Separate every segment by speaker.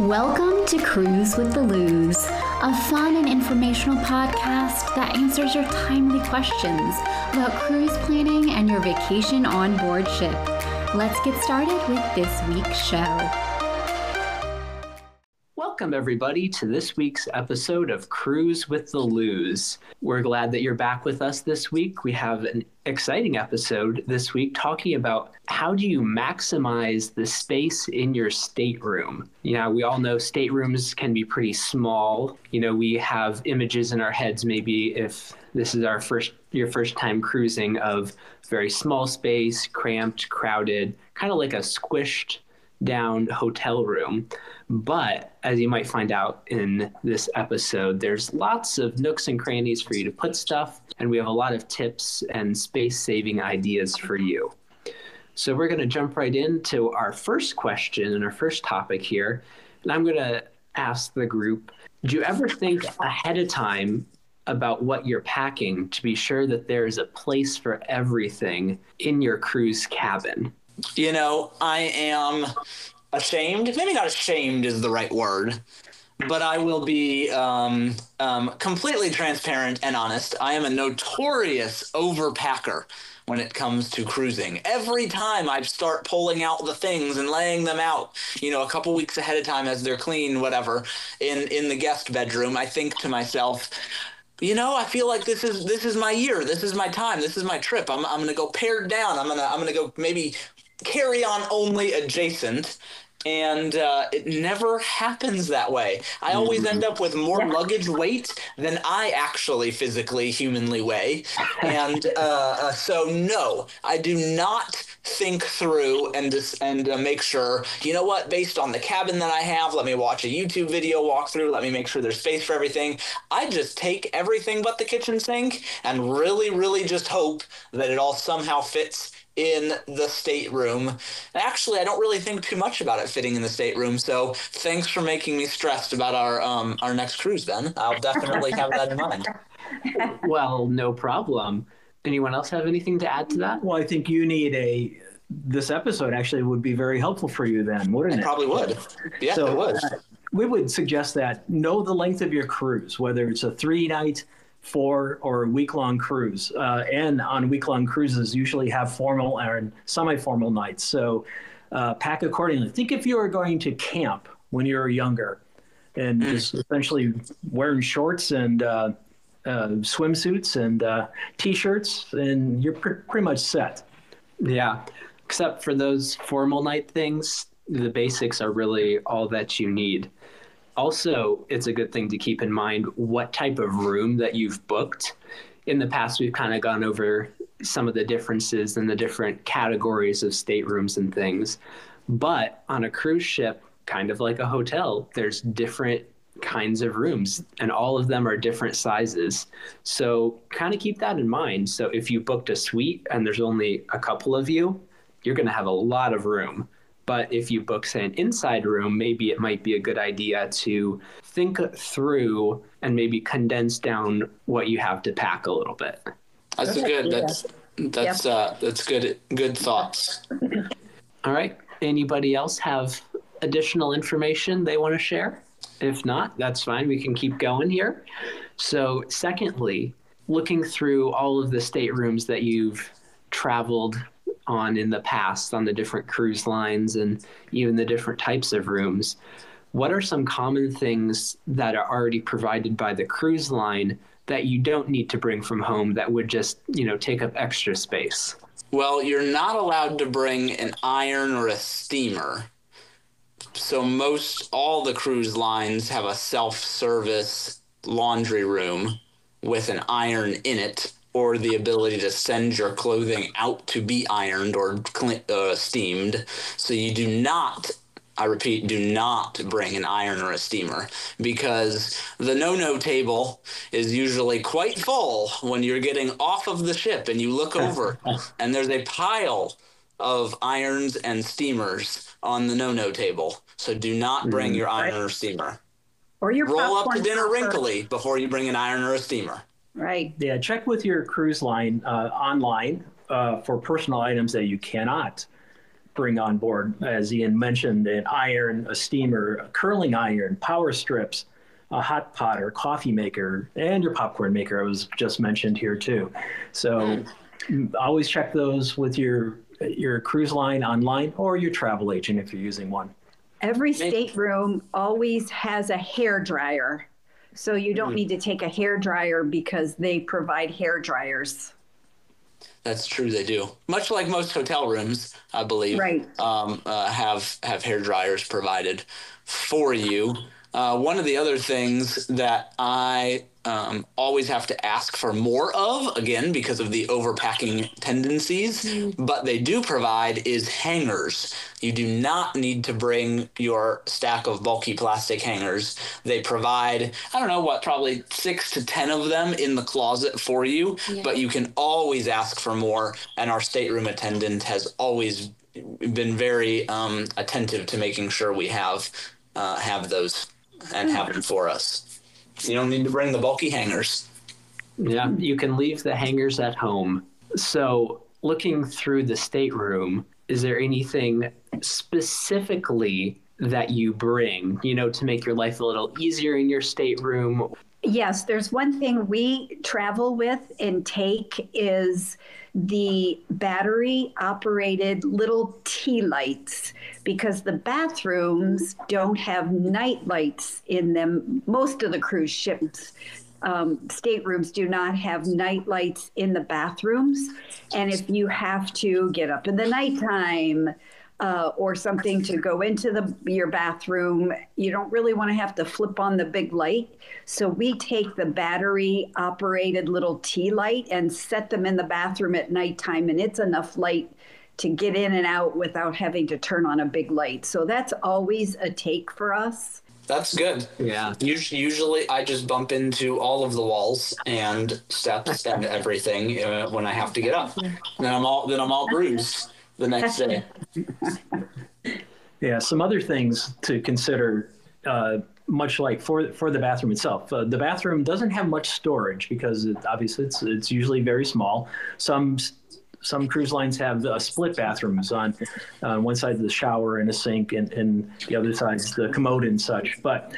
Speaker 1: Welcome to Cruise with the Loos, a fun and informational podcast that answers your timely questions about cruise planning and your vacation on board ship. Let's get started with this week's show.
Speaker 2: Welcome, everybody, to this week's episode of Cruise with the Loos. We're glad that you're back with us this week. We have an exciting episode this week talking about how do you maximize the space in your stateroom. You know, we all know staterooms can be pretty small. You know, we have images in our heads, maybe if this is our first your first time cruising of very small space, cramped, crowded, kind of like a squished down hotel room. But as you might find out in this episode, there's lots of nooks and crannies for you to put stuff, and we have a lot of tips and space saving ideas for you. So we're going to jump right into our first question and our first topic here. And I'm going to ask the group Do you ever think ahead of time about what you're packing to be sure that there's a place for everything in your cruise cabin?
Speaker 3: You know, I am ashamed. Maybe not ashamed is the right word, but I will be um, um, completely transparent and honest. I am a notorious overpacker when it comes to cruising. Every time I start pulling out the things and laying them out, you know, a couple weeks ahead of time as they're clean, whatever, in in the guest bedroom, I think to myself, you know, I feel like this is this is my year. This is my time. This is my trip. I'm I'm gonna go pared down. I'm gonna I'm gonna go maybe carry on only adjacent and uh, it never happens that way. I always mm-hmm. end up with more yeah. luggage weight than I actually physically, humanly weigh. And uh, uh, so, no, I do not think through and and uh, make sure, you know what, based on the cabin that I have, let me watch a YouTube video walkthrough, let me make sure there's space for everything. I just take everything but the kitchen sink and really, really just hope that it all somehow fits in the stateroom. Actually, I don't really think too much about it fitting in the stateroom. So thanks for making me stressed about our um, our next cruise. Then I'll definitely have that in mind.
Speaker 2: Well, no problem. Anyone else have anything to add to that?
Speaker 4: Well, I think you need a. This episode actually would be very helpful for you then, wouldn't it?
Speaker 3: it? Probably would. Yeah,
Speaker 4: so,
Speaker 3: it would.
Speaker 4: Uh, we would suggest that know the length of your cruise, whether it's a three night four or week long cruise. Uh, and on week long cruises, usually have formal and semi formal nights. So uh, pack accordingly. Think if you were going to camp when you were younger and mm. just essentially wearing shorts and uh, uh swimsuits and uh, t shirts, and you're pr- pretty much set.
Speaker 2: Yeah. Except for those formal night things, the basics are really all that you need also it's a good thing to keep in mind what type of room that you've booked. In the past we've kind of gone over some of the differences in the different categories of staterooms and things. But on a cruise ship kind of like a hotel there's different kinds of rooms and all of them are different sizes. So kind of keep that in mind. So if you booked a suite and there's only a couple of you you're going to have a lot of room but if you book, say, an inside room, maybe it might be a good idea to think through and maybe condense down what you have to pack a little bit.
Speaker 3: That's good. That's that's yep. uh, that's good. Good thoughts.
Speaker 2: All right. Anybody else have additional information they want to share? If not, that's fine. We can keep going here. So, secondly, looking through all of the staterooms that you've traveled on in the past on the different cruise lines and even the different types of rooms. What are some common things that are already provided by the cruise line that you don't need to bring from home that would just, you know, take up extra space?
Speaker 3: Well, you're not allowed to bring an iron or a steamer. So most all the cruise lines have a self-service laundry room with an iron in it or the ability to send your clothing out to be ironed or uh, steamed. So you do not I repeat, do not bring an iron or a steamer because the no no table is usually quite full when you're getting off of the ship and you look over and there's a pile of irons and steamers on the no no table. So do not bring mm. your iron or steamer.
Speaker 5: Or your
Speaker 3: roll up to dinner wrinkly before you bring an iron or a steamer.
Speaker 5: Right.
Speaker 4: Yeah, check with your cruise line uh, online uh, for personal items that you cannot bring on board, as Ian mentioned, an iron, a steamer, a curling iron, power strips, a hot pot or coffee maker, and your popcorn maker. I was just mentioned here too. So always check those with your your cruise line online or your travel agent if you're using one.
Speaker 5: Every stateroom always has a hair dryer. So you don't
Speaker 3: Mhm.
Speaker 5: need to take a hair dryer because they provide hair dryers.
Speaker 3: That's true. They do. Much like most hotel rooms, I believe,
Speaker 5: Right.
Speaker 3: um, uh, have have hair dryers provided for you. Uh, one of the other things that I um, always have to ask for more of, again because of the overpacking tendencies, but they do provide is hangers. You do not need to bring your stack of bulky plastic hangers. They provide, I don't know what, probably six to ten of them in the closet for you, but you can always ask for more. And our stateroom attendant has always been very um, attentive to making sure we have uh, have those and have them for us. You don't need to bring the bulky hangers.
Speaker 2: Yeah, you can leave the hangers at home. So, looking through the stateroom, is there anything specifically that you bring, you know, to make your life a little easier in your stateroom?
Speaker 5: Yes, there's one thing we travel with and take is the battery operated little tea lights because the bathrooms don't have night lights in them. Most of the cruise ships um, staterooms do not have night lights in the bathrooms. And if you have to get up in the nighttime, uh, or something to go into the your bathroom, you don't really want to have to flip on the big light. So we take the battery operated little tea light and set them in the bathroom at nighttime, and it's enough light to get in and out without having to turn on a big light. So that's always a take for us.
Speaker 3: That's good.
Speaker 2: Yeah.
Speaker 3: Us- Usually, I just bump into all of the walls and steps and everything uh, when I have to get up. Then I'm all then I'm all bruised the next day.
Speaker 4: Yeah, some other things to consider, uh, much like for for the bathroom itself. Uh, the bathroom doesn't have much storage because it, obviously it's it's usually very small. Some some cruise lines have uh, split bathrooms on uh, one side the shower and a sink, and, and the other side's the commode and such. But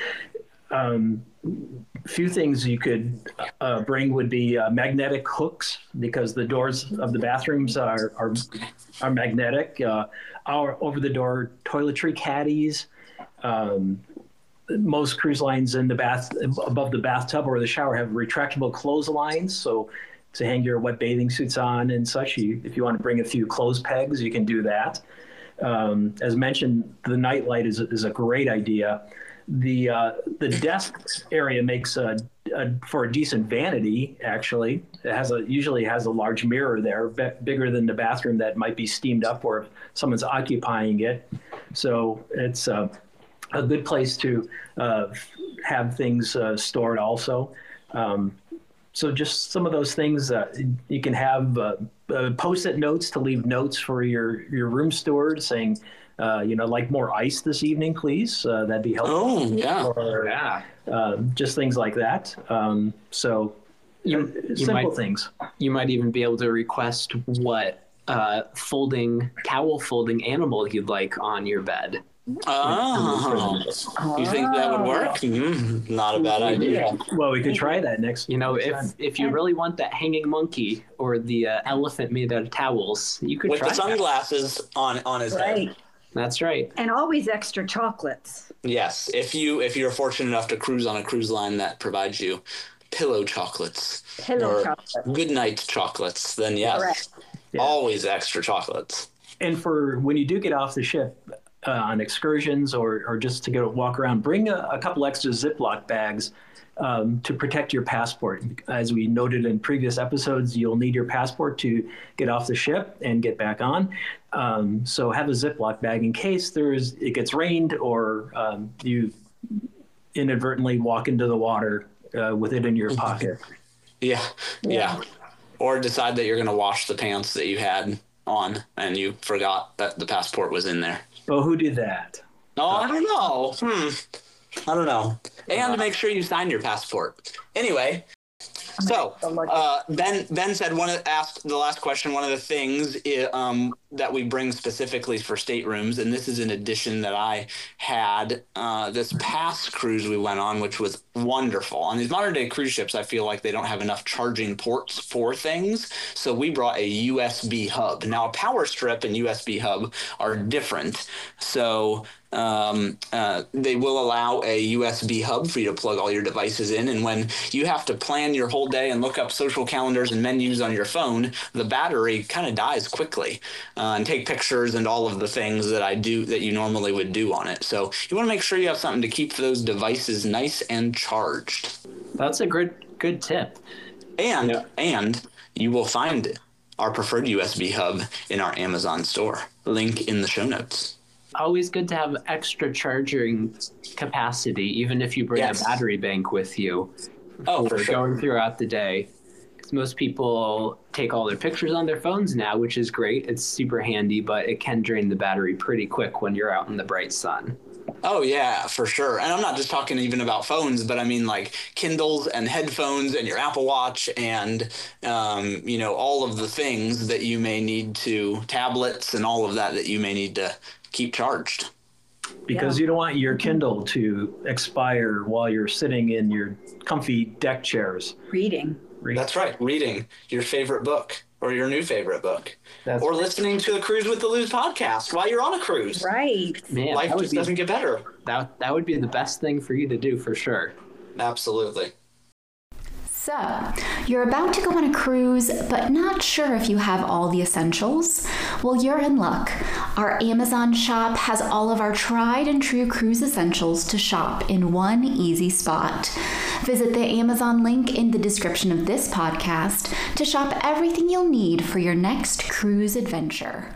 Speaker 4: um, few things you could uh, bring would be uh, magnetic hooks because the doors of the bathrooms are are, are magnetic. Uh, our over the door toiletry caddies. Um, most cruise lines in the bath above the bathtub or the shower have retractable clotheslines, so to hang your wet bathing suits on and such. You, if you want to bring a few clothes pegs, you can do that. Um, as mentioned, the night light is, is a great idea. The uh, the desk area makes a, a, for a decent vanity. Actually, it has a usually has a large mirror there, b- bigger than the bathroom that might be steamed up, or someone's occupying it. So it's uh, a good place to uh, have things uh, stored. Also, um, so just some of those things that you can have uh, uh, post-it notes to leave notes for your your room steward saying uh, you know like more ice this evening please uh, that'd be helpful
Speaker 3: Oh yeah.
Speaker 4: or
Speaker 2: Yeah.
Speaker 4: um, just things like that um, so
Speaker 2: You-
Speaker 4: uh,
Speaker 2: you
Speaker 4: simple
Speaker 2: might-
Speaker 4: things
Speaker 2: You might even be able to request what uh, folding towel folding animal you'd like on your bed.
Speaker 3: Oh, you think that would work? Mm, not a bad idea.
Speaker 4: well we could try that next
Speaker 2: You know, if
Speaker 4: time.
Speaker 2: if you really want that hanging monkey or the uh, elephant made out of towels, you could try
Speaker 3: With
Speaker 2: try
Speaker 3: the
Speaker 2: that.
Speaker 3: sunglasses on on his head.
Speaker 5: Right.
Speaker 2: That's right.
Speaker 5: And always extra chocolates.
Speaker 3: Yes, if you if you're fortunate enough to cruise on a cruise line that provides you pillow chocolates
Speaker 5: Pillow
Speaker 3: or
Speaker 5: chocolate.
Speaker 3: good night chocolates, then yes,
Speaker 4: Yeah.
Speaker 3: always extra chocolates.
Speaker 4: and for when you do get off the ship uh, on excursions or, or just to go walk around, bring a, a couple extra Ziploc bags um, to protect your passport. As we noted in previous episodes, you'll need your passport to get off the ship and get back on. Um, so have a Ziploc bag in case there's it gets rained or um, you inadvertently walk into the water uh, with it in your pocket.
Speaker 3: Yeah, yeah. Or decide that you're going to wash the pants that you had on and you forgot that the passport was in there.
Speaker 4: Oh, who did that?
Speaker 3: No, I don't know. Hmm. I don't know. And make sure you sign your passport. Anyway, So uh, Ben Ben said one of, asked the last question. One of the things um, that we bring specifically for staterooms, and this is an addition that I had uh, this past cruise we went on, which was wonderful. On these modern day cruise ships, I feel like they don't have enough charging ports for things, so we brought a USB hub. Now, a power strip and USB hub are different, so um, uh, they will allow a USB hub for you to plug all your devices in. And when you have to plan your whole day and look up social calendars and menus on your phone, the battery kind of dies quickly uh, Uh, and take pictures and all of the things that I do that you normally would do on it. So you want to make sure you have something to keep those devices nice and charged.
Speaker 2: That's a good good tip.
Speaker 3: And yeah. and you will find our preferred USB hub in our Amazon store. Link in the show notes
Speaker 2: always good to have extra charging capacity, even if you bring yes. a battery bank with you.
Speaker 3: Oh, for, for sure.
Speaker 2: going throughout the day. Because most people take all their pictures on their phones now, which is great. It's super handy, but it can drain the battery pretty quick when you're out in the bright sun.
Speaker 3: Oh yeah, for sure. And I'm not just talking even about phones, but I mean like Kindles and headphones and your Apple Watch and um, you know all of the things that you may need to tablets and all of that that you may need to keep charged.
Speaker 4: Because yeah. you don't want your Kindle to expire while you're sitting in your comfy deck chairs.
Speaker 5: Reading.
Speaker 3: Reading. That's right, reading your favorite book or your new favorite book. That's or listening to a Cruise with the Loos podcast while you're on a cruise.
Speaker 5: Right.
Speaker 3: Man, Life just be, doesn't get better.
Speaker 2: That, that would be the best thing for you to do for sure.
Speaker 3: Absolutely.
Speaker 1: So, you're about to go on a cruise, but not sure if you have all the essentials? Well, you're in luck. Our Amazon shop has all of our tried and true cruise essentials to shop in one easy spot. Visit the Amazon link in the description of this podcast to shop everything you'll need for your next cruise adventure.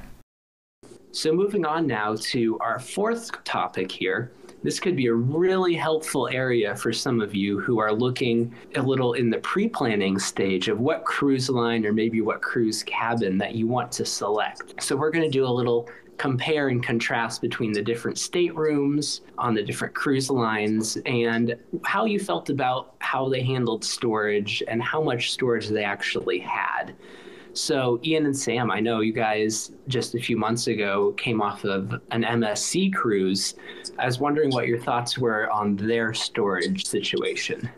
Speaker 2: So, moving on now to our fourth topic here this could be a really helpful area for some of you who are looking a little in the pre planning stage of what cruise line or maybe what cruise cabin that you want to select. So, we're going to do a little compare and contrast between the different staterooms on the different cruise lines and how you felt about how they handled storage and how much storage they actually had. So, Ian and Sam, I know you guys just a few months ago came off of an MSC cruise. I was wondering what your thoughts were on their storage situation.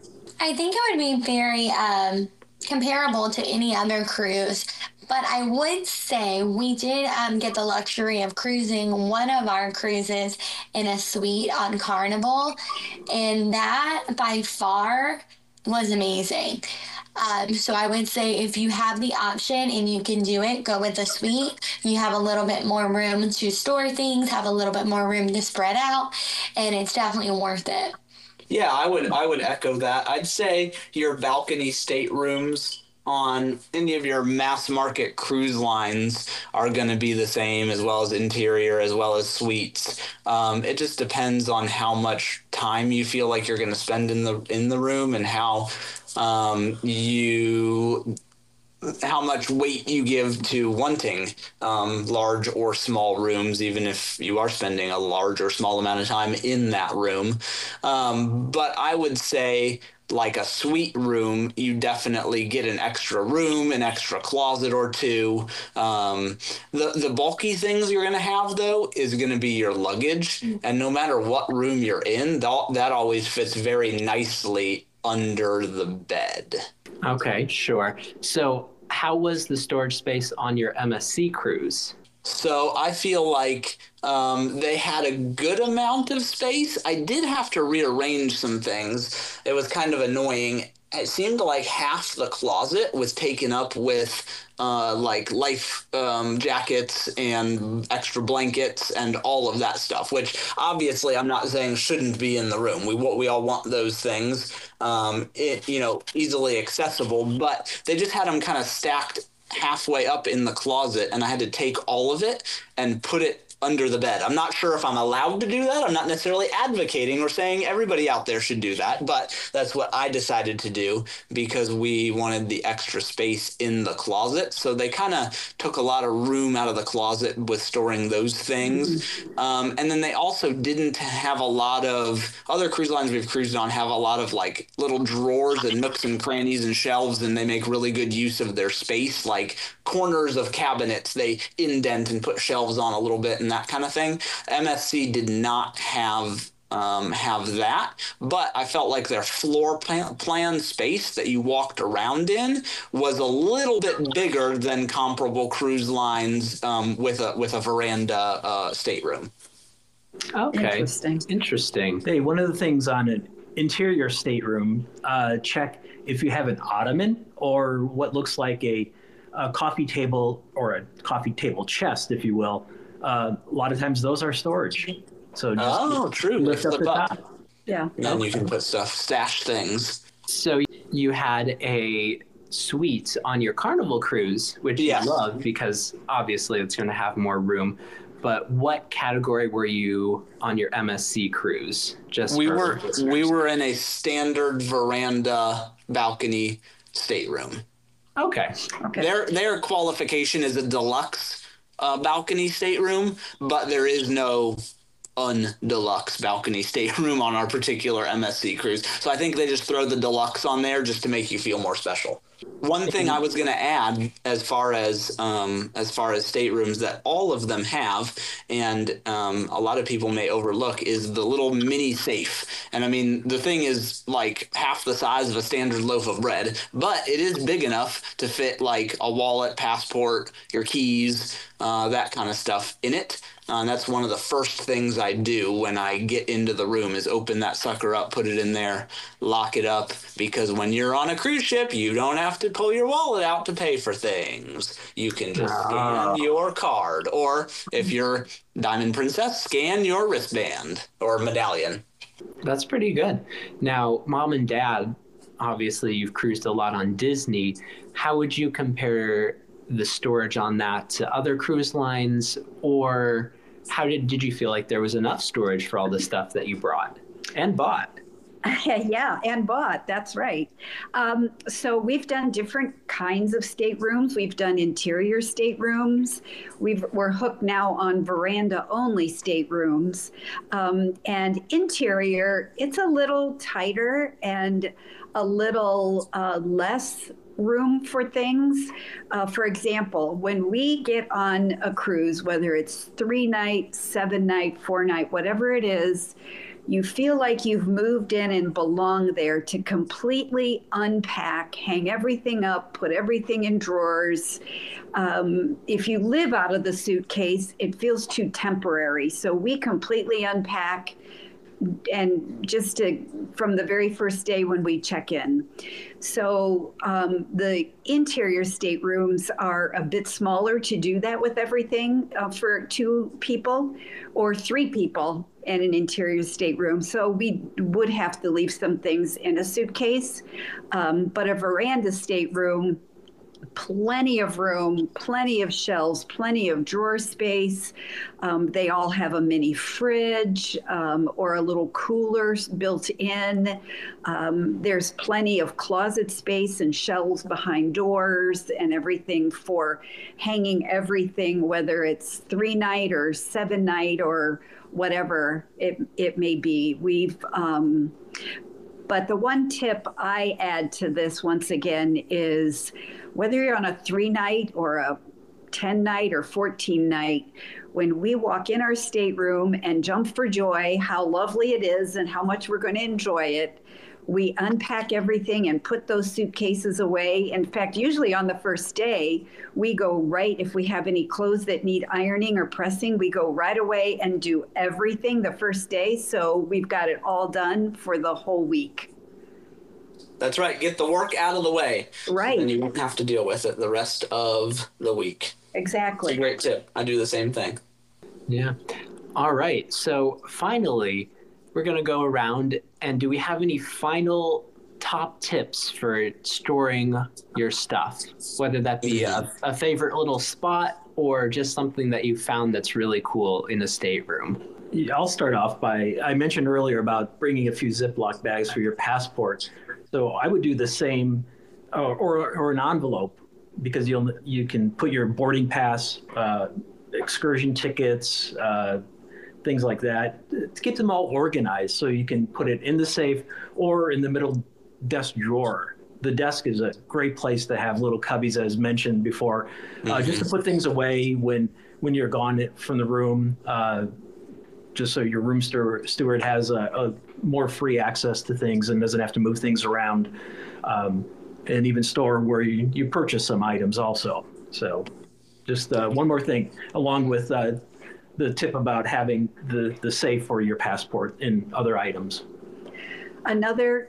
Speaker 6: I think it would be very um, comparable to any other cruise. But I would say we did um, get the luxury of cruising one of our cruises in a suite on Carnival. And that by far was amazing. Um, so I would say if you have the option and you can do it, go with the suite. You have a little bit more room to store things, have a little bit more room to spread out, and it's definitely worth it.
Speaker 3: Yeah, I would I would echo that. I'd say your balcony staterooms on any of your mass market cruise lines are going to be the same as well as interior as well as suites um, it just depends on how much time you feel like you're going to spend in the in the room and how um, you how much weight you give to wanting um, large or small rooms, even if you are spending a large or small amount of time in that room. Um, but I would say like a suite room, you definitely get an extra room, an extra closet or two. Um, the the bulky things you're going to have though is going to be your luggage, and no matter what room you're in, that that always fits very nicely under the bed.
Speaker 2: Okay, sure. So, how was the storage space on your MSC cruise?
Speaker 3: So I feel like um, they had a good amount of space. I did have to rearrange some things. It was kind of annoying. It seemed like half the closet was taken up with uh, like life um, jackets and extra blankets and all of that stuff. Which obviously I'm not saying shouldn't be in the room. We we all want those things, um, it, you know, easily accessible. But they just had them kind of stacked halfway up in the closet and I had to take all of it and put it under the bed. I'm not sure if I'm allowed to do that. I'm not necessarily advocating or saying everybody out there should do that, but that's what I decided to do because we wanted the extra space in the closet. So they kind of took a lot of room out of the closet with storing those things. Mm-hmm. Um, and then they also didn't have a lot of other cruise lines we've cruised on have a lot of like little drawers and nooks and crannies and shelves, and they make really good use of their space, like corners of cabinets they indent and put shelves on a little bit and that kind of thing. MSC did not have um, have that, but I felt like their floor plan, plan space that you walked around in was a little bit bigger than comparable cruise lines um, with a with a veranda uh, stateroom.
Speaker 2: Okay,
Speaker 5: Interesting.
Speaker 2: Interesting.
Speaker 4: Hey, one of the things on an interior stateroom, uh, check if you have an ottoman or what looks like a, a coffee table or a coffee table chest, if you will. Uh, a lot of times those are storage. So just
Speaker 3: Oh, true.
Speaker 4: lift up
Speaker 3: Flip
Speaker 4: the
Speaker 3: up.
Speaker 4: top.
Speaker 5: Yeah.
Speaker 3: And then you can put stuff, stash things.
Speaker 2: So you had a suite on your Carnival cruise, which
Speaker 3: Yes.
Speaker 2: you love because obviously it's going to have more room. But what category were you on your MSC cruise? Just
Speaker 3: We were
Speaker 2: listeners.
Speaker 3: we were in a standard veranda balcony stateroom.
Speaker 2: okay.
Speaker 5: Okay.
Speaker 3: Their their qualification is a deluxe uh, balcony stateroom, but there is no undeluxe balcony stateroom on our particular MSC cruise. So I think they just throw the deluxe on there just to make you feel more special. One thing I was going to add, as far as um, as far as staterooms that all of them have, and um, a lot of people may overlook, is the little mini safe. And I mean, the thing is like half the size of a standard loaf of bread, but it is big enough to fit like a wallet, passport, your keys, uh, that kind of stuff in it. Uh, and that's one of the first things I do when I get into the room is open that sucker up, put it in there, lock it up. Because when you're on a cruise ship, you don't have to pull your wallet out to pay for things. You can just
Speaker 2: Ah.
Speaker 3: scan your card, or if you're Diamond Princess, scan your wristband or medallion.
Speaker 2: That's pretty good. Now, mom and dad, obviously you've cruised a lot on Disney. How would you compare the storage on that to other cruise lines or how did did you feel like there was enough storage for all the stuff that you brought and bought?
Speaker 5: yeah, and bought. That's right. Um, so we've done different kinds of staterooms. We've done interior staterooms. We've, we're hooked now on veranda only staterooms. Um, and interior, it's a little tighter and a little uh, less room for things. Uh, for example, when we get on a cruise, whether it's three night, seven night, four night, whatever it is, you feel like you've moved in and belong there to completely unpack, hang everything up, put everything in drawers. Um, if you live out of the suitcase, it feels too temporary. So we completely unpack and just to, from the very first day when we check in. So um, the interior staterooms are a bit smaller to do that with everything uh, for two people or three people in an interior stateroom. So we would have to leave some things in a suitcase. Um, but a veranda stateroom, plenty of room, plenty of shelves, plenty of drawer space. Um, they all have a mini fridge um, or a little cooler built in. Um, there's plenty of closet space and shelves behind doors and everything for hanging everything, whether it's three night or seven night or whatever it, it may be. We've um, but the one tip I add to this once again is whether you're on a three night or a 10 night or 14 night, when we walk in our stateroom and jump for joy, how lovely it is and how much we're going to enjoy it, we unpack everything and put those suitcases away. In fact, usually on the first day, we go right, if we have any clothes that need ironing or pressing, we go right away and do everything the first day. So we've got it all done for the whole week.
Speaker 3: That's right. Get the work out of the way.
Speaker 5: Right.
Speaker 3: And you won't have to deal with it the rest of the week. It's a
Speaker 5: Exactly.
Speaker 3: great tip. I do the same thing.
Speaker 2: Yeah. All right. So finally, we're going to go around and do we have any final top tips for storing your stuff? Whether that be a, a favorite little spot or just something that you found that's really cool in a stateroom?
Speaker 4: I'll start off by I mentioned earlier about bringing a few Ziploc bags for your passports. So I would do the same, or, or, or an envelope, because you'll you can put your boarding pass, uh, excursion tickets, uh, things like that, to get them all organized. So you can put it in the safe or in the middle desk drawer. The desk is a great place to have little cubbies, as mentioned before, uh, mm-hmm. just to put things away when when you're gone from the room. Uh, just so your room steward has a, a, more free access to things and doesn't have to move things around, um, and even store where you, you purchase some items also. So, just uh, one more thing, along with uh, the tip about having the, the safe for your passport and other items.
Speaker 5: Another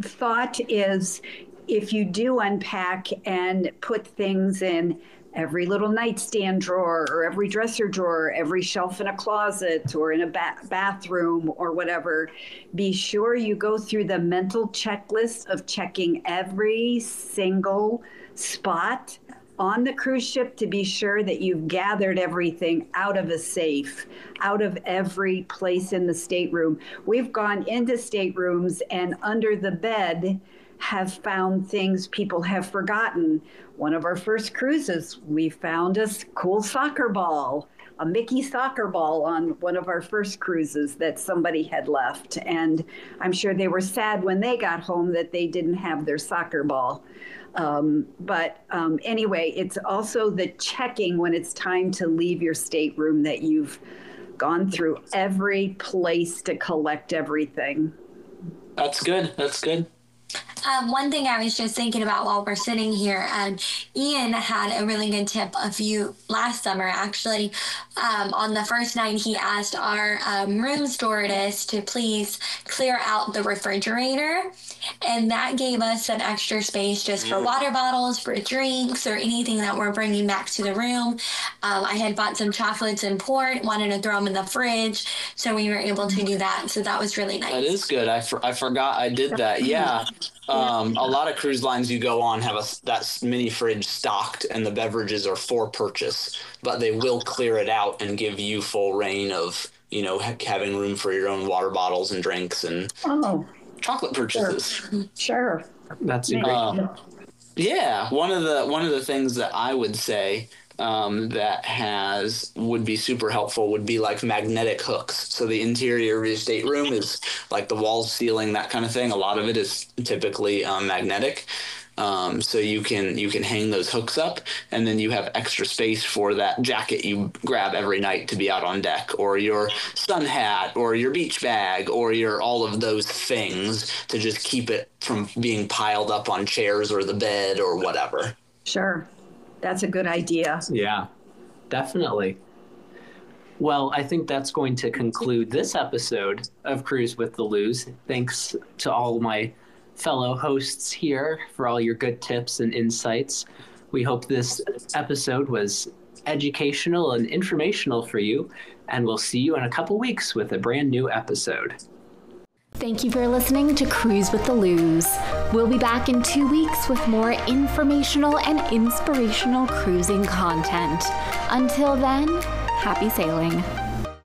Speaker 5: thought is if you do unpack and put things in every little nightstand drawer or every dresser drawer, every shelf in a closet or in a ba- bathroom or whatever, be sure you go through the mental checklist of checking every single spot on the cruise ship to be sure that you've gathered everything out of a safe, out of every place in the stateroom. We've gone into staterooms and under the bed have found things people have forgotten. One of our first cruises, we found a cool soccer ball, a Mickey soccer ball on one of our first cruises that somebody had left. And I'm sure they were sad when they got home that they didn't have their soccer ball. Um, but um, anyway, it's also the checking when it's time to leave your stateroom that you've gone through every place to collect everything.
Speaker 3: That's good. That's good.
Speaker 6: Um, one thing I was just thinking about while we're sitting here, um, Ian had a really good tip a few last summer actually. Um, on the first night, he asked our um, room stewardess to please clear out the refrigerator, and that gave us some extra space just for mm. water bottles, for drinks, or anything that we're bringing back to the room. Um, I had bought some chocolates and port, wanted to throw them in the fridge, so we were able to do that. So that was really nice.
Speaker 3: That is good. I, for, I forgot I did that. Yeah. Um, a lot of cruise lines you go on have a that mini fridge stocked, and the beverages are for purchase, but they will clear it out and give you full reign of you know having room for your own water bottles and drinks and oh, chocolate purchases.
Speaker 5: Sure, sure.
Speaker 2: that's great. Uh,
Speaker 3: yeah, one of the one of the things that I would say um, that has would be super helpful would be like magnetic hooks. So the interior of your stateroom is like the walls, ceiling, that kind of thing. A lot of it is typically um, magnetic. Um, so you can you can hang those hooks up, and then you have extra space for that jacket you grab every night to be out on deck, or your sun hat, or your beach bag, or your all of those things to just keep it from being piled up on chairs or the bed or whatever.
Speaker 5: Sure. That's a good idea.
Speaker 2: Yeah, definitely. Well, I think that's going to conclude this episode of Cruise with the Loos. Thanks to all my fellow hosts here for all your good tips and insights. We hope this episode was educational and informational for you, and we'll see you in a couple weeks with a brand new episode.
Speaker 1: Thank you for listening to Cruise with the Loos. We'll be back in two weeks with more informational and inspirational cruising content. Until then, happy sailing.